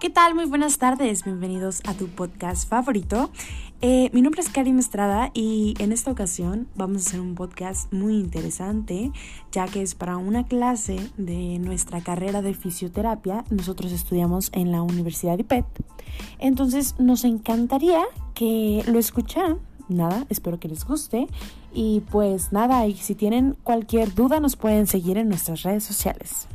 ¿Qué tal? Muy buenas tardes, bienvenidos a tu podcast favorito. Eh, mi nombre es Karim Estrada y en esta ocasión vamos a hacer un podcast muy interesante, ya que es para una clase de nuestra carrera de fisioterapia. Nosotros estudiamos en la Universidad de IPET. Entonces nos encantaría que lo escucharan. Nada, espero que les guste. Y pues nada, y si tienen cualquier duda nos pueden seguir en nuestras redes sociales.